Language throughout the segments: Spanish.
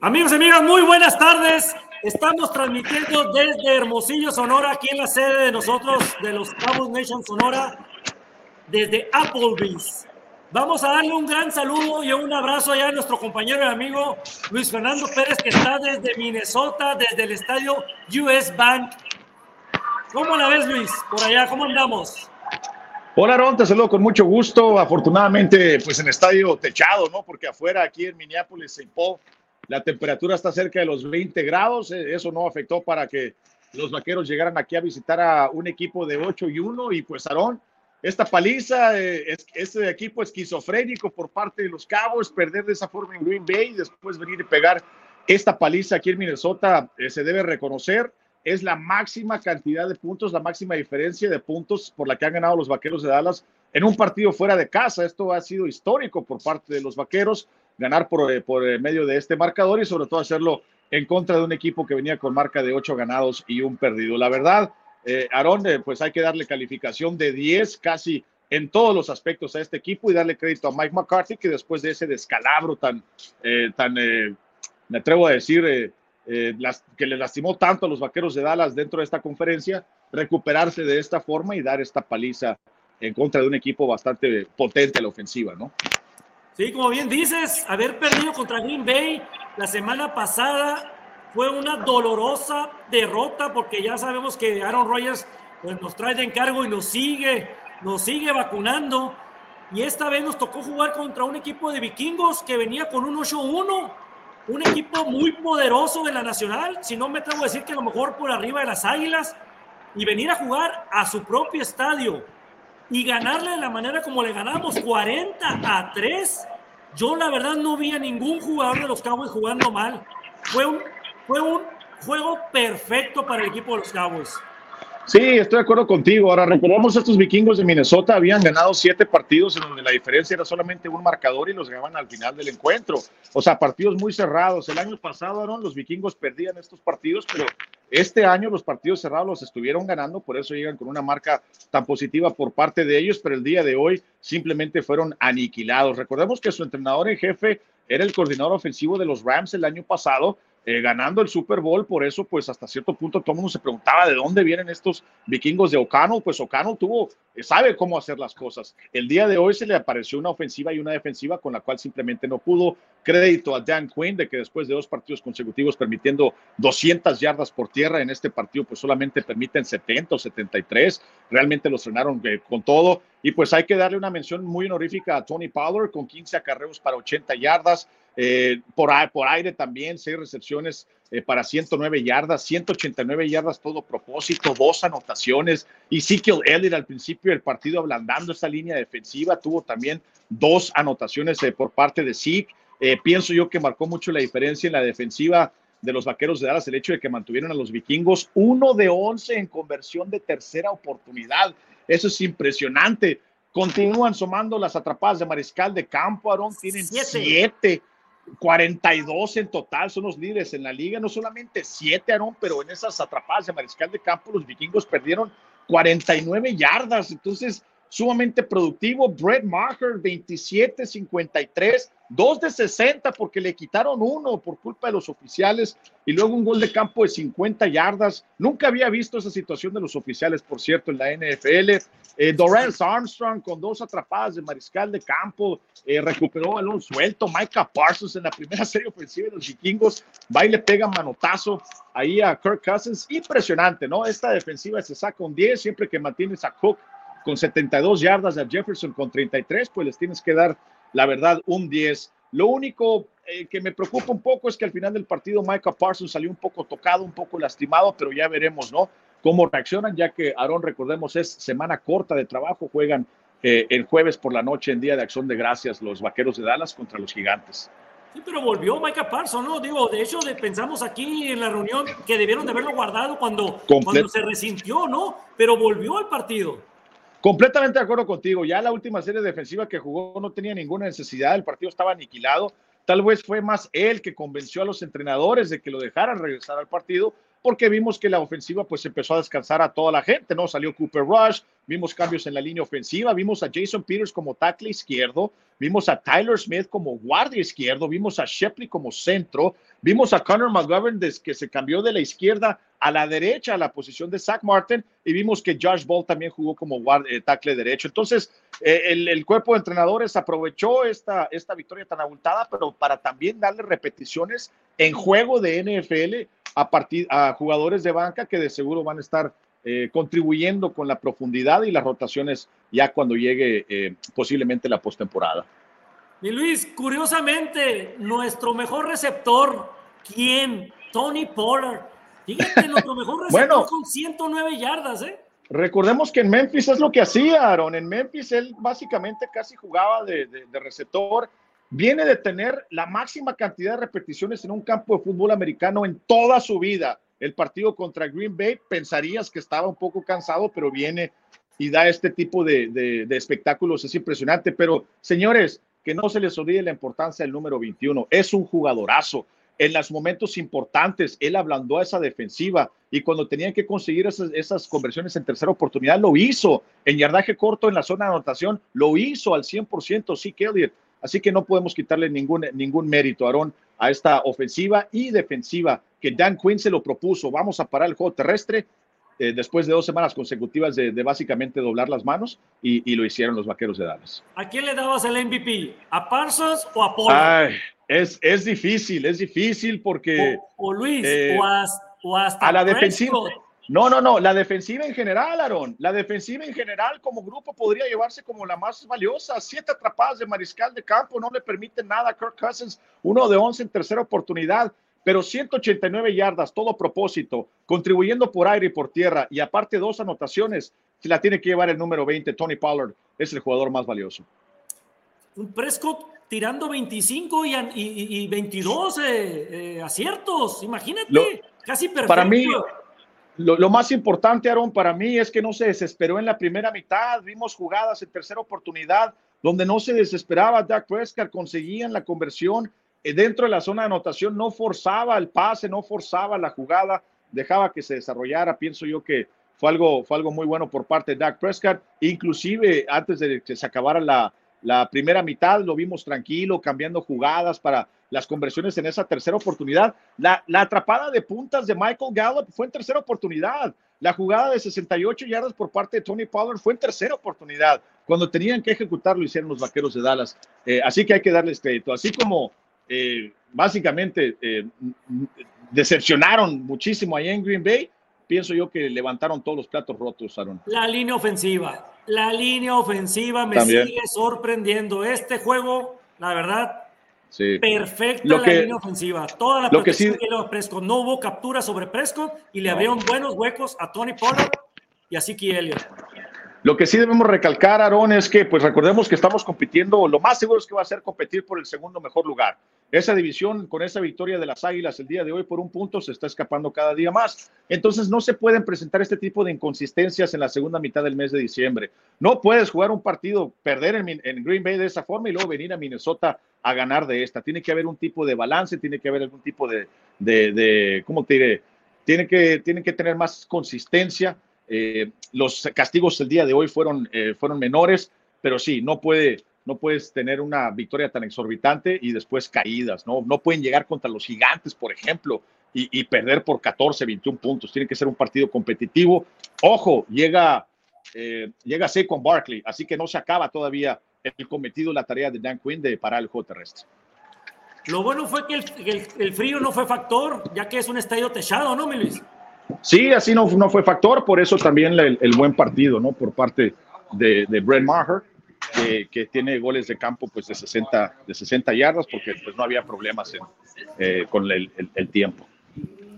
Amigos y amigas, muy buenas tardes. Estamos transmitiendo desde Hermosillo, Sonora, aquí en la sede de nosotros, de los Cowboys Nation Sonora, desde Applebee's. Vamos a darle un gran saludo y un abrazo allá a nuestro compañero y amigo Luis Fernando Pérez, que está desde Minnesota, desde el estadio US Bank. ¿Cómo la ves, Luis? Por allá, ¿cómo andamos? Hola, Aaron, te saludo con mucho gusto. Afortunadamente, pues en estadio techado, ¿no? Porque afuera, aquí en Minneapolis, St. Paul, la temperatura está cerca de los 20 grados. Eh, eso no afectó para que los vaqueros llegaran aquí a visitar a un equipo de 8 y 1. Y pues, Aarón, esta paliza, este equipo esquizofrénico por parte de los Cabos, perder de esa forma en Green Bay y después venir y pegar esta paliza aquí en Minnesota, eh, se debe reconocer. Es la máxima cantidad de puntos, la máxima diferencia de puntos por la que han ganado los vaqueros de Dallas en un partido fuera de casa. Esto ha sido histórico por parte de los vaqueros ganar por, eh, por eh, medio de este marcador y sobre todo hacerlo en contra de un equipo que venía con marca de ocho ganados y un perdido. La verdad, eh, eh, pues hay que darle calificación de 10 casi en todos los aspectos a este equipo y darle crédito a Mike McCarthy, que después de ese descalabro tan, tan me atrevo a decir, las, que le lastimó tanto a los vaqueros de Dallas dentro de esta conferencia, recuperarse de esta forma y dar esta paliza en contra de un equipo bastante potente a la ofensiva, ¿no? Sí, como bien dices, haber perdido contra Green Bay la semana pasada fue una dolorosa derrota porque ya sabemos que Aaron Rodgers pues, nos trae de encargo y nos sigue, nos sigue vacunando. Y esta vez nos tocó jugar contra un equipo de vikingos que venía con un 8-1, un equipo muy poderoso de la Nacional, si no me atrevo a decir que a lo mejor por arriba de las Águilas, y venir a jugar a su propio estadio y ganarle de la manera como le ganamos, 40 a 3. Yo la verdad no vi a ningún jugador de los Cowboys jugando mal. Fue un, fue un juego perfecto para el equipo de los Cowboys. Sí, estoy de acuerdo contigo. Ahora recordamos estos vikingos de Minnesota habían ganado siete partidos en donde la diferencia era solamente un marcador y los ganaban al final del encuentro. O sea, partidos muy cerrados. El año pasado, Aaron, los vikingos perdían estos partidos, pero este año los partidos cerrados los estuvieron ganando, por eso llegan con una marca tan positiva por parte de ellos, pero el día de hoy simplemente fueron aniquilados. Recordemos que su entrenador en jefe era el coordinador ofensivo de los Rams el año pasado eh, ganando el Super Bowl, por eso pues hasta cierto punto todo el mundo se preguntaba de dónde vienen estos vikingos de Ocano, pues Ocano tuvo, eh, sabe cómo hacer las cosas. El día de hoy se le apareció una ofensiva y una defensiva con la cual simplemente no pudo. Crédito a Dan Quinn de que después de dos partidos consecutivos permitiendo 200 yardas por tierra en este partido, pues solamente permiten 70 o 73. Realmente los frenaron eh, con todo. Y pues hay que darle una mención muy honorífica a Tony Pollard con 15 acarreos para 80 yardas. Eh, por, por, aire también, seis recepciones eh, para 109 yardas, 189 yardas todo propósito, dos anotaciones. Y Ezekiel Elliott al principio del partido ablandando esta línea defensiva, tuvo también dos anotaciones eh, por parte de Zeke. pienso yo que marcó mucho la diferencia en la defensiva de los vaqueros de Dallas el hecho de que mantuvieron a los vikingos uno de 11 en conversión de tercera oportunidad. Eso es impresionante. Continúan sumando las atrapadas de mariscal de campo, Aaron, tienen siete 42 en total son los líderes en la liga, no solamente 7, Aaron, pero en esas atrapadas de mariscal de campo los vikingos perdieron 49 yardas, entonces sumamente productivo. Brett Maher, 27-53, dos de 60 porque le quitaron uno por culpa de los oficiales y luego un gol de campo de 50 yardas. Nunca había visto esa situación de los oficiales, por cierto, en la NFL. Eh, Armstrong con dos atrapadas de mariscal de campo, eh, recuperó balón suelto. Micah Parsons en la primera serie ofensiva de los vikingos, va y le pega manotazo ahí a Kirk Cousins. Impresionante, ¿no? Esta defensiva se saca un 10 siempre que mantienes a Cook con 72 yardas a Jefferson con 33, pues les tienes que dar, la verdad, un 10. Lo único eh, que me preocupa un poco es que al final del partido Micah Parsons salió un poco tocado, un poco lastimado, pero ya veremos, ¿no? Cómo reaccionan, ya que Aaron, recordemos, es semana corta de trabajo, juegan eh, el jueves por la noche en Día de Acción de Gracias los Vaqueros de Dallas contra los Gigantes. Sí, pero volvió Micah Parsons, ¿no? Digo, de hecho, pensamos aquí en la reunión que debieron de haberlo guardado cuando, cuando se resintió, ¿no? Pero volvió al partido. Completamente de acuerdo contigo. Ya la última serie defensiva que jugó no tenía ninguna necesidad. El partido estaba aniquilado. Tal vez fue más él que convenció a los entrenadores de que lo dejaran regresar al partido porque vimos que la ofensiva pues empezó a descansar a toda la gente, ¿no? Salió Cooper Rush, vimos cambios en la línea ofensiva, vimos a Jason Peters como tackle izquierdo, vimos a Tyler Smith como guardia izquierdo, vimos a Shepley como centro, vimos a Connor McGovern que se cambió de la izquierda a la derecha a la posición de Zach Martin y vimos que Josh Ball también jugó como guardia, eh, tackle derecho. Entonces, eh, el, el, cuerpo de entrenadores aprovechó esta, esta victoria tan abultada, pero para también darle repeticiones en juego de NFL a, partir, a jugadores de banca que de seguro van a estar eh, contribuyendo con la profundidad y las rotaciones ya cuando llegue eh, posiblemente la postemporada. Y Luis, curiosamente, nuestro mejor receptor, ¿quién? Tony Pollard. Fíjate, nuestro mejor receptor bueno, con 109 yardas, ¿eh? Recordemos que en Memphis es lo que hacía, Aaron. En Memphis él básicamente casi jugaba de, de, de receptor. Viene de tener la máxima cantidad de repeticiones en un campo de fútbol americano en toda su vida el partido contra Green Bay, pensarías que estaba un poco cansado, pero viene y da este tipo de, de, espectáculos, es impresionante. Pero señores, que no se les olvide la importancia del número 21, es un jugadorazo. En los momentos importantes, él ablandó a esa defensiva y cuando tenían que conseguir esas, esas conversiones en tercera oportunidad, lo hizo. En yardaje corto en la zona de anotación, lo hizo al 100%, sí, Elliott. Así que no podemos quitarle ningún, ningún mérito, Aarón, a esta ofensiva y defensiva que Dan Quinn se lo propuso. Vamos a parar el juego terrestre eh, después de dos semanas consecutivas de, de básicamente doblar las manos y, y, lo hicieron los vaqueros de Dallas. ¿A quién le dabas el MVP? ¿A Parsons o a Pollard? es, es difícil, es difícil porque. O, o Luis, eh, o, a, o, hasta a la defensiva. No, no, no, la defensiva en general, Aaron, la defensiva en general como grupo podría llevarse como la más valiosa. Siete atrapadas de mariscal de campo no le permiten nada a Kirk Cousins, uno de once en tercera oportunidad, pero 189 yardas, todo propósito, contribuyendo por aire y por tierra, y aparte dos anotaciones, si la tiene que llevar el número 20, Tony Pollard es el jugador más valioso. Un Prescott tirando 25 y, y, y 22 eh, eh, aciertos, imagínate, Lo, casi perfecto. Para mí, lo, lo, más importante, Aaron, para mí es que no se desesperó en la primera mitad. Vimos jugadas en tercera oportunidad donde no se desesperaba. Dak Prescott conseguían la conversión eh, dentro de la zona de anotación, no forzaba el pase, no forzaba la jugada, dejaba que se desarrollara. Pienso yo que fue algo, fue algo muy bueno por parte de Dak Prescott. Inclusive antes de que se acabara la, la primera mitad lo vimos tranquilo, cambiando jugadas para las conversiones en esa tercera oportunidad. La, la, atrapada de puntas de Michael Gallup fue en tercera oportunidad. La jugada de 68 yardas por parte de Tony Pollard fue en tercera oportunidad. Cuando tenían que ejecutarlo, hicieron los vaqueros de Dallas. Eh, así que hay que darles crédito. Así como eh, básicamente eh, decepcionaron muchísimo ahí en Green Bay, pienso yo que levantaron todos los platos rotos, Aaron. La línea ofensiva. La línea ofensiva me También. sigue sorprendiendo. Este juego, la verdad, sí. perfecta lo que, la línea ofensiva. Toda la protección que, sí, que Prescott. No hubo captura sobre Prescott y le no. abrieron buenos huecos a Tony Pollard y a Siki Elliott. Lo que sí debemos recalcar, Aaron, es que pues recordemos que estamos compitiendo, lo más seguro es que va a ser competir por el segundo mejor lugar. Esa división, con esa victoria de las Águilas el día de hoy por un punto, se está escapando cada día más. Entonces no se pueden presentar este tipo de inconsistencias en la segunda mitad del mes de diciembre. No puedes jugar un partido, perder en, en Green Bay de esa forma y luego venir a Minnesota a ganar de esta. Tiene que haber un tipo de balance, tiene que haber algún tipo de, de, de ¿cómo te diré? Tiene que, tienen que tener más consistencia eh, los castigos el día de hoy fueron, eh, fueron menores, pero sí, no, puede, no puedes tener una victoria tan exorbitante y después caídas, ¿no? No pueden llegar contra los gigantes, por ejemplo, y, y perder por 14, 21 puntos. Tiene que ser un partido competitivo. Ojo, llega, eh, llega con Barkley, así que no se acaba todavía el cometido, la tarea de Dan Quinn de parar el juego terrestre. Lo bueno fue que el, el, el frío no fue factor, ya que es un estadio techado, ¿no, Luis? Sí, así no, no fue factor, por eso también el, el buen partido, ¿no? Por parte de, de Brett Maher, que, que, tiene goles de campo pues de 60, de 60 yardas, porque pues no había problemas en, eh, con el, el, el, tiempo.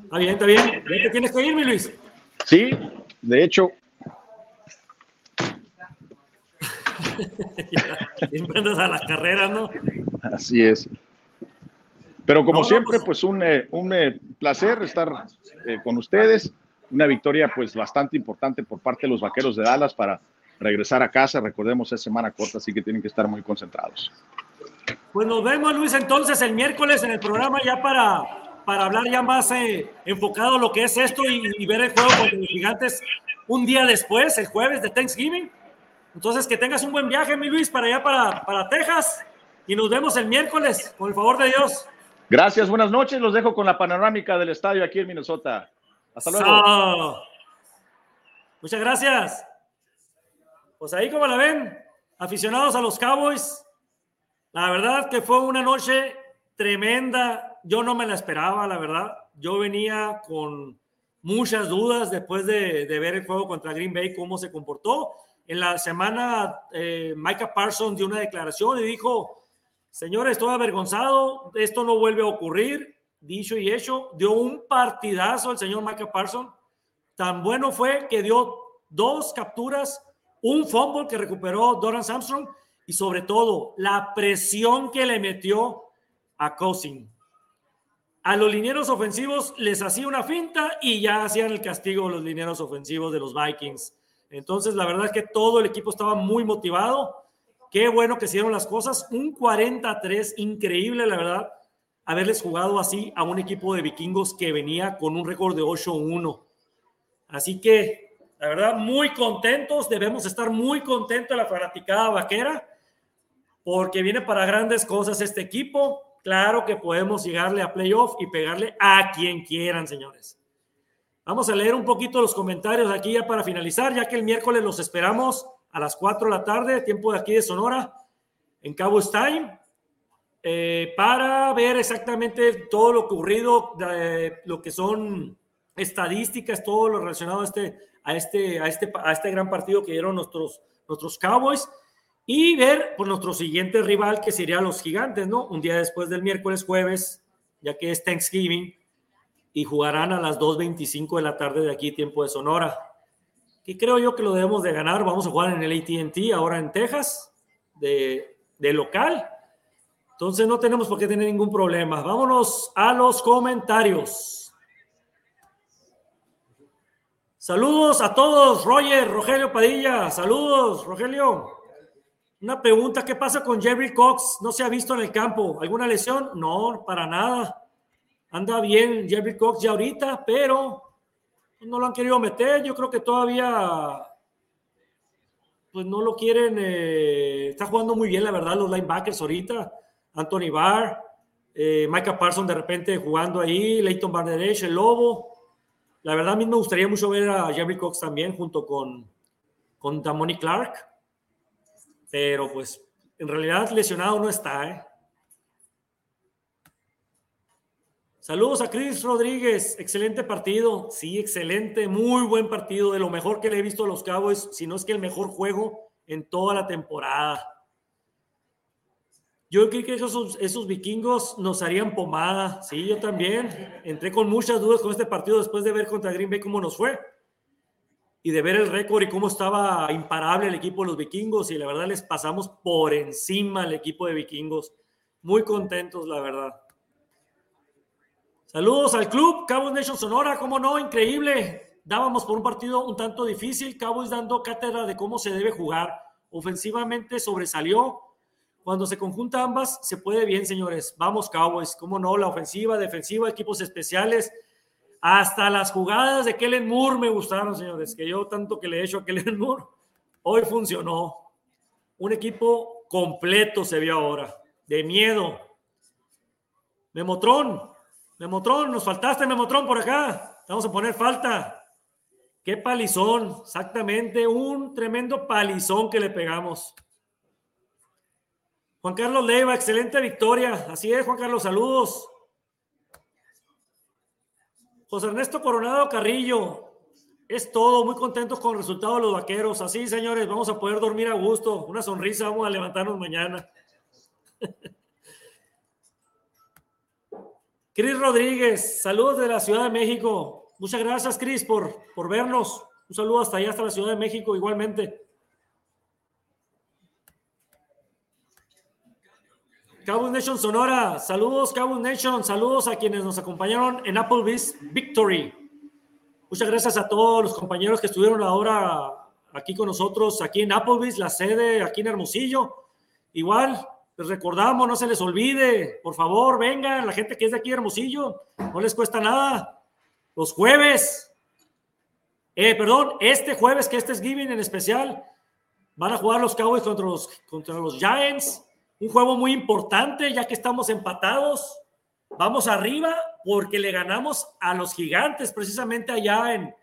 Está bien, está bien. ¿Ya te tienes que ir, mi Luis? Sí, de hecho. Siempre andas a las carreras, ¿no? Así es. Pero como no, siempre, pues un, eh, un eh, placer estar eh, con ustedes. Una victoria pues bastante importante por parte de los Vaqueros de Dallas para regresar a casa. Recordemos, es semana corta, así que tienen que estar muy concentrados. Pues nos vemos, Luis, entonces el miércoles en el programa ya para, para hablar ya más eh, enfocado en lo que es esto y, ver el juego con los gigantes un día después, el jueves de Thanksgiving. Entonces, que tengas un buen viaje, mi Luis, para allá, para, para Texas. Y nos vemos el miércoles, con el favor de Dios. Gracias, buenas noches. Los dejo con la panorámica del estadio aquí en Minnesota. Hasta luego. Muchas gracias. Pues ahí como la ven, aficionados a los Cowboys, la verdad que fue una noche tremenda. Yo no me la esperaba, la verdad. Yo venía con muchas dudas después de, ver el juego contra Green Bay, cómo se comportó. En la semana, eh, Micah Parsons dio una declaración y dijo, señores, estoy avergonzado, esto no vuelve a ocurrir. Dicho y hecho, dio un partidazo el señor Micah Parsons. Tan bueno fue que dio dos capturas, un fumble que recuperó Doran Armstrong y sobre todo la presión que le metió a Cousin. A los linieros ofensivos les hacía una finta y ya hacían el castigo los linieros ofensivos de los Vikings. Entonces, la verdad es que todo el equipo estaba muy motivado. Qué bueno que hicieron las cosas. Un 43, increíble, la verdad, haberles jugado así a un equipo de vikingos que venía con un récord de 8-1. Así que, la verdad, muy contentos. Debemos estar muy contentos la fanaticada vaquera porque viene para grandes cosas este equipo. Claro que podemos llegarle a playoff y pegarle a quien quieran, señores. Vamos a leer un poquito los comentarios aquí ya para finalizar, ya que el miércoles los esperamos a las 4 de la tarde, tiempo de aquí de Sonora, en Cabo Time, eh, para ver exactamente todo lo ocurrido, lo que son estadísticas, todo lo relacionado a este, a este, a este, a este gran partido que dieron nuestros, nuestros Cowboys y ver por nuestro siguiente rival, que sería los gigantes, ¿no? Un día después del miércoles, jueves, ya que es Thanksgiving, y jugarán a las 2.25 de la tarde de aquí, tiempo de Sonora. Y creo yo que lo debemos de ganar. Vamos a jugar en el ATT, ahora en Texas, de, de local. Entonces no tenemos por qué tener ningún problema. Vámonos a los comentarios. Saludos a todos, Roger, Rogelio Padilla. Saludos, Rogelio. Una pregunta, ¿qué pasa con Jerry Cox? ¿No se ha visto en el campo? ¿Alguna lesión? No, para nada. Anda bien Jerry Cox ya ahorita, pero no lo han querido meter. Yo creo que todavía pues no lo quieren. Eh, está jugando muy bien, la verdad, los linebackers ahorita. Anthony Barr, eh, Micah Parsons de repente jugando ahí, Leighton Barnerech, el Lobo. La verdad, a mí me gustaría mucho ver a Jerry Cox también junto con, con Damoni Clark pero pues en realidad lesionado no está. ¿eh? Saludos a Chris Rodríguez, excelente partido, sí, excelente, muy buen partido, de lo mejor que le he visto a los Cowboys, si no es que el mejor juego en toda la temporada. Yo creo que esos, esos vikingos nos harían pomada, sí, yo también. Entré con muchas dudas con este partido después de ver contra Green Bay cómo nos fue y de ver el récord y cómo estaba imparable el equipo de los vikingos y la verdad les pasamos por encima al equipo de vikingos. Muy contentos, la verdad. Saludos al club, Cowboys Nation Sonora, cómo no, increíble. Dábamos por un partido un tanto difícil, Cowboys dando cátedra de cómo se debe jugar. Ofensivamente sobresalió. Cuando se conjunta ambas, se puede bien, señores. Vamos, Cowboys, cómo no, la ofensiva, defensiva, equipos especiales hasta las jugadas de Kellen Moore me gustaron, señores, que yo tanto que le he hecho a Kellen Moore, hoy funcionó. Un equipo completo se vio ahora, de miedo. Memotrón, Memotrón, nos faltaste Memotrón por acá. Vamos a poner falta. Qué palizón, exactamente, un tremendo palizón que le pegamos. Juan Carlos Leiva, excelente victoria. Así es, Juan Carlos, saludos. José Ernesto Coronado Carrillo, es todo, muy contentos con el resultado de los vaqueros. Así, señores, vamos a poder dormir a gusto. Una sonrisa, vamos a levantarnos mañana. Cris Rodríguez, saludos de la Ciudad de México. Muchas gracias, Cris, por, por vernos. Un saludo hasta allá, hasta la Ciudad de México, igualmente. Cowboys Nation Sonora, saludos Cowboys Nation, saludos a quienes nos acompañaron en Applebee's Victory. Muchas gracias a todos los compañeros que estuvieron ahora aquí con nosotros, aquí en Applebee's, la sede aquí en Hermosillo. Igual, Les recordamos, no se les olvide, por favor, vengan, la gente que es de aquí Hermosillo, no les cuesta nada. Los jueves, eh, perdón, este jueves que este es Giving en especial, van a jugar los Cowboys contra los, contra los Giants. Un juego muy importante ya que estamos empatados. Vamos arriba porque le ganamos a los gigantes precisamente allá en,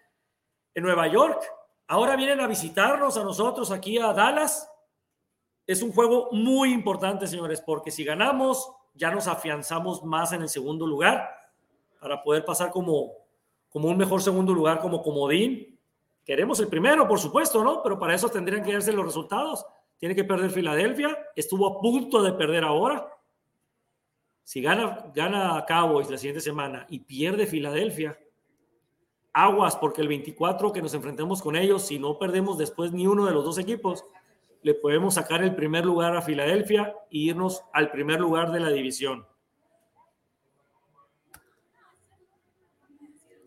en Nueva York. Ahora vienen a visitarnos a nosotros aquí a Dallas es un juego muy importante, señores, porque si ganamos, ya nos afianzamos más en el segundo lugar para poder pasar como, como un mejor segundo lugar como comodín. Queremos el primero, por supuesto, ¿no? Pero para eso tendrían que darse los resultados. Tiene que perder Filadelfia, estuvo a punto de perder ahora. Si gana, gana Cowboys la siguiente semana y pierde Filadelfia, aguas, porque el 24 que nos enfrentemos con ellos, si no perdemos después ni uno de los dos equipos, le podemos sacar el primer lugar a Filadelfia e irnos al primer lugar de la división.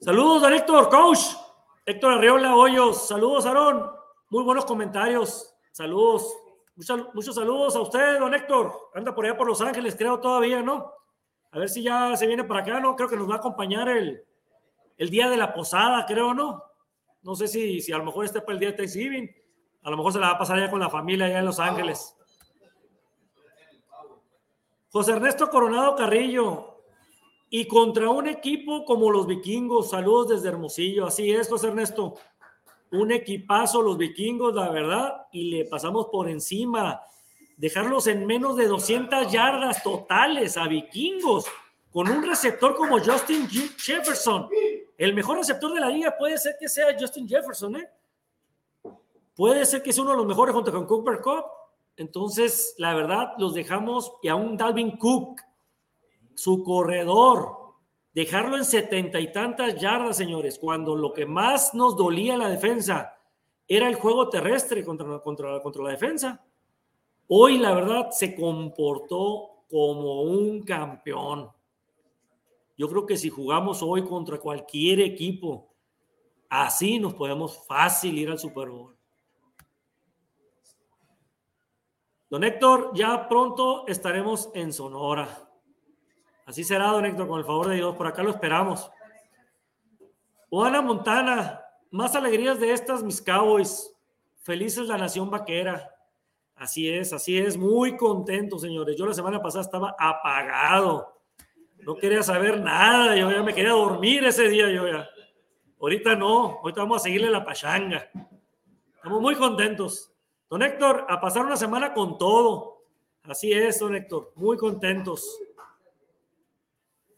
Saludos, don Héctor, coach. Héctor Arriola Hoyos. Saludos, Aarón. Muy buenos comentarios. Saludos. Muchos, muchos saludos a usted, don Héctor. Anda por allá por Los Ángeles, creo todavía, ¿no? A ver si ya se viene para acá, ¿no? Creo que nos va a acompañar el, el día de la posada, creo, ¿no? No sé si, si a lo mejor está para el día de Thanksgiving. A lo mejor se la va a pasar ya con la familia allá en Los Ángeles. José Ernesto Coronado Carrillo. Y contra un equipo como los vikingos, saludos desde Hermosillo. Así es, José Ernesto. Un equipazo los vikingos, la verdad, y le pasamos por encima. Dejarlos en menos de 200 yardas totales a vikingos, con un receptor como Justin Jefferson. El mejor receptor de la liga puede ser que sea Justin Jefferson, ¿eh? Puede ser que sea uno de los mejores junto con Cooper Cup. Entonces, la verdad, los dejamos y a un Dalvin Cook, su corredor, dejarlo en setenta y tantas yardas, señores, cuando lo que más nos dolía la defensa era el juego terrestre contra, contra, contra la defensa. Hoy, la verdad, se comportó como un campeón. Yo creo que si jugamos hoy contra cualquier equipo, así nos podemos fácil ir al Super Bowl. Don Héctor, ya pronto estaremos en Sonora. Así será, don Héctor, con el favor de Dios. Por acá lo esperamos. Juana Montana, más alegrías de estas, mis Cowboys. Felices la nación vaquera. Así es, así es. Muy contento, señores. Yo la semana pasada estaba apagado. No quería saber nada. Yo ya me quería dormir ese día. Yo ya. Ahorita no. Ahorita vamos a seguirle la pachanga. Estamos muy contentos. Don Héctor, a pasar una semana con todo. Así es, don Héctor, muy contentos.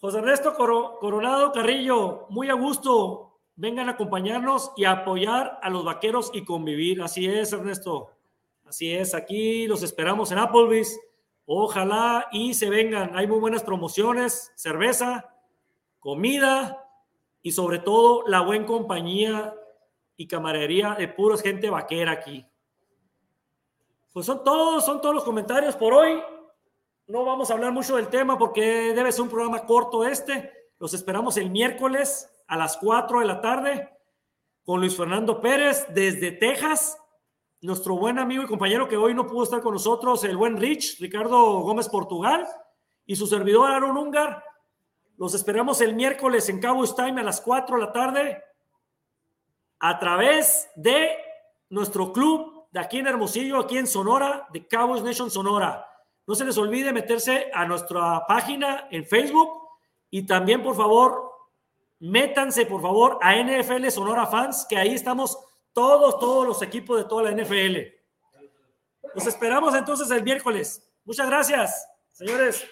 José Ernesto Coronado Carrillo, muy a gusto. Vengan a acompañarnos y apoyar a los vaqueros y convivir. Así es, Ernesto. Así es, aquí los esperamos en Applebee's. Ojalá y se vengan. Hay muy buenas promociones, cerveza, comida y sobre todo la buena compañía y camaradería de puros gente vaquera aquí. Pues son todos, son todos los comentarios por hoy. No vamos a hablar mucho del tema porque debe ser un programa corto este. Los esperamos el miércoles a las 4 de la tarde con Luis Fernando Pérez desde Texas, nuestro buen amigo y compañero que hoy no pudo estar con nosotros, el buen Rich, Ricardo Gómez Portugal, y su servidor Aaron Ungar. Los esperamos el miércoles en Cowboys Time a las 4 de la tarde a través de nuestro club de aquí en Hermosillo, aquí en Sonora, de Cowboys Nation Sonora. No se les olvide meterse a nuestra página en Facebook y también, por favor, métanse, por favor, a NFL Sonora Fans, que ahí estamos todos, todos los equipos de toda la NFL. Los esperamos entonces el miércoles. Muchas gracias, señores.